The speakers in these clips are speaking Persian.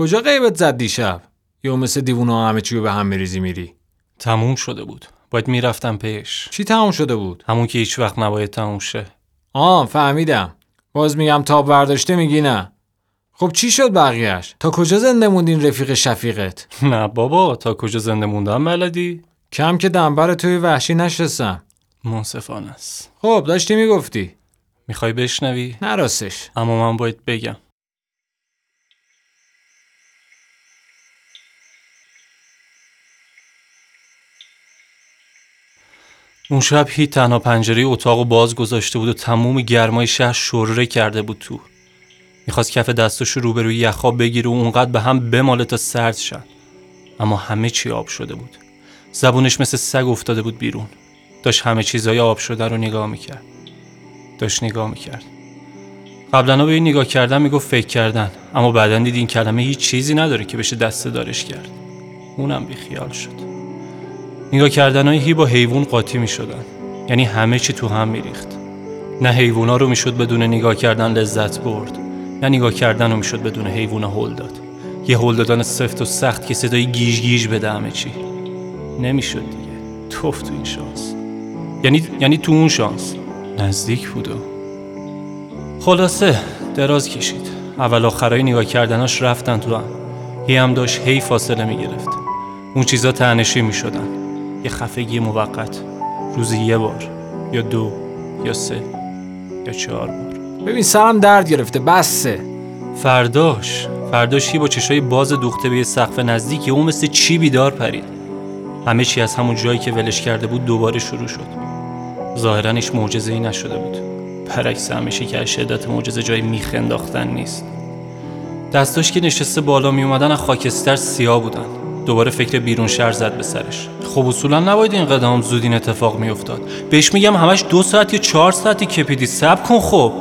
کجا غیبت زد دیشب؟ یا مثل دیوونه همه چی رو به هم میریزی میری؟ تموم شده بود. باید می‌رفتم پیش. چی تموم شده بود؟ همون که هیچ وقت نباید تموم شه. آه فهمیدم. باز میگم تاب برداشته میگی نه. خب چی شد بقیهش تا کجا زنده موندین رفیق شفیقت؟ نه بابا تا کجا زنده موندم بلدی؟ کم که دنبر توی وحشی نشستم. منصفانه است. خب داشتی می‌گفتی. می‌خوای بشنوی؟ نه راستش. اما من باید بگم. اون شب هیچ تنها پنجره اتاق و باز گذاشته بود و تموم گرمای شهر شوره کرده بود تو. می‌خواست کف دستاشو روبروی یخا بگیره و اونقدر به هم بماله تا سرد شن. اما همه چی آب شده بود. زبونش مثل سگ افتاده بود بیرون. داشت همه چیزای آب شده رو نگاه می‌کرد. داشت نگاه می‌کرد. قبلا به این نگاه کردن می‌گفت فکر کردن. اما بعدا دید این کلمه هیچ چیزی نداره که بشه دسته دارش کرد. اونم بیخیال شد. نگاه کردنهای هی با حیوان قاطی می شدن. یعنی همه چی تو هم میریخت. نه حیوونا رو می‌شد بدون نگاه کردن لذت برد نه نگاه کردن رو می‌شد بدون حیوونا هل داد. یه هل دادن سفت و سخت که صدای گیج گیج بده همه چی. نمی‌شد دیگه. توف تو این شانس. یعنی یعنی تو اون شانس. نزدیک بود خلاصه دراز کشید. اول آخرای نگاه کردناش رفتن تو هم. هی هم داشت هی فاصله می‌گرفت. اون چیزا تنشی می‌شدن. یه خفگی موقت روزی یه بار یا دو یا سه یا چهار بار. ببین سرم درد گرفته بسه. فرداش فرداش با چشای باز دوخته به یه سقف نزدیک اون مثل چی بیدار پرید. همه چی از همون جایی که ولش کرده بود دوباره شروع شد. ظاهرا هیچ معجزه ای نشده بود. برعکس همیشه که از شدت معجزه جای میخ انداختن نیست. دستاش که نشسته بالا می اومدن از خاکستر سیاه بودن. دوباره فکر بیرون شهر زد به سرش. خب اصولا نباید این قدم زود این اتفاق میافتاد. بهش میگم همش دو ساعت یا چهار ساعتی کپیدی سب کن خب.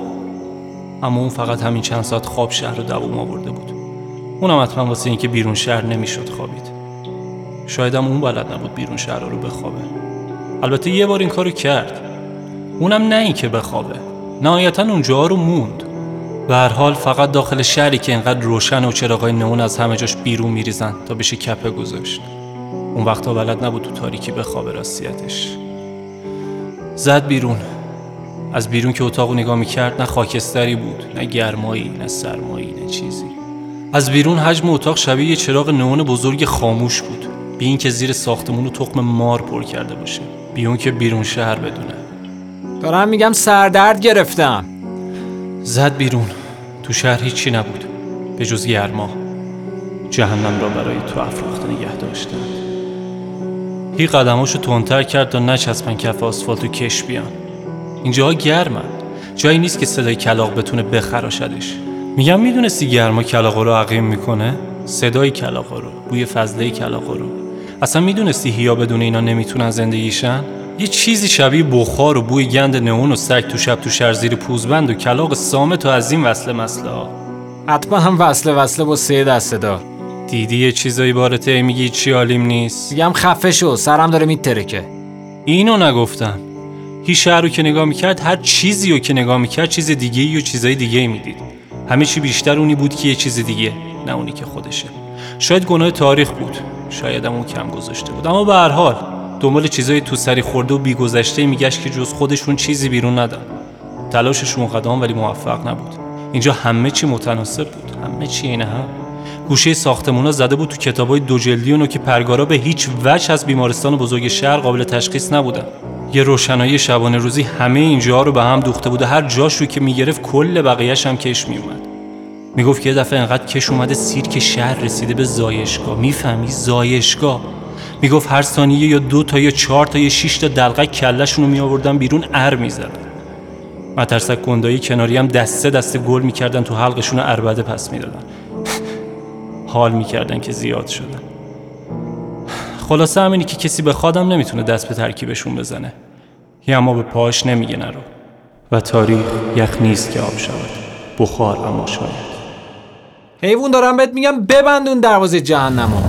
اما اون فقط همین چند ساعت خواب شهر رو دووم آورده بود. اونم حتما واسه اینکه بیرون شهر نمی‌شد خوابید. شاید هم اون بلد نبود بیرون شهر رو بخوابه. البته یه بار این کارو کرد. اونم نه اینکه بخوابه. نهایتا اونجا رو موند. به هر حال فقط داخل شهری که اینقدر روشن و چراغای نمون از همه جاش بیرون میریزن تا بشه کپه گذاشت. اون وقتا بلد نبود تو تاریکی بخوابه راستیتش. زد بیرون. از بیرون که اتاقو نگاه می‌کرد نه خاکستری بود نه گرمایی نه سرمایی نه چیزی. از بیرون حجم اتاق شبیه یه چراغ نئون بزرگ خاموش بود. بی اینکه زیر ساختمون و تخم مار پر کرده باشه. بی اون که بیرون شهر بدونه. دارم میگم سردرد گرفتم. زد بیرون. تو شهر هیچی نبود به جز گرما جهنم را برای تو افراخته نگه داشتن هی قدماشو تندتر کرد تا نچسبن کف آسفالت و کش بیان. اینجاها گرمن. جایی نیست که صدای کلاق بتونه بخراشدش. میگم می‌دونستی گرما کلاقا رو عقیم می‌کنه؟ صدای کلاقا رو بوی فضله کلاقا رو. اصلا می‌دونستی هیا بدون اینا نمی‌تونن زندگیشن؟ یه چیزی شبیه بخار و بوی گند نئون و سگ تو شب تو شهر زیر پوزبند و کلاق سامت و از این وصله مسله ها حتما هم وصله وصله با سه دسته دار دیدی یه چیزایی بارته میگی چی عالیم نیست؟ میگم خفه شو سرم داره میترکه. اینو نگفتم. هیچ شهر رو که نگاه می‌کرد هر چیزی رو که نگاه می‌کرد چیز دیگه ای و چیزای دیگه ای می‌دید. همه چی بیشتر اونی بود که یه چیز دیگه نه اونی که خودشه. شاید گناه تاریخ بود. شاید هم اون کم گذاشته بود. اما به هر حال دنبال چیزای تو سری خورده و بیگذشته میگشت که جز خودشون چیزی بیرون ندن تلاششون قدام ولی موفق نبود. اینجا همه چی متناسب بود. همه چی اینه هم. گوشه ساختمونا زده بود تو کتابای دو جلدی اونو که پرگارا به هیچ وجه از بیمارستان بزرگ شهر قابل تشخیص نبودن. یه روشنایی شبانه روزی همه اینجا رو به هم دوخته بود هر جاش که می‌گرفت کل بقیهش هم کش میومد می‌گفت که یه دفعه انقدر کش اومده سیرک شهر رسیده به زایشگاه. می‌فهمی؟ زایشگاه. می‌گفت هر ثانیه یا دو تا یا چهار تا یا شش تا دلقک کلشون رو می آوردن بیرون ار می‌زدن. مترسک گندایی کناری هم دسته دسته گل می‌کردن تو حلقشون اربده پس می‌دادن. حال می‌کردن که زیاد شدن. خلاصه همینی که کسی به خادم نمی‌تونه دست به ترکیبشون بزنه. یا اما به پاش نمیگه نرو. و تاریخ یخ نیست که آب شود. بخار اما شاید. حیوان دارم بهت میگم ببندون دروازه جهنمو.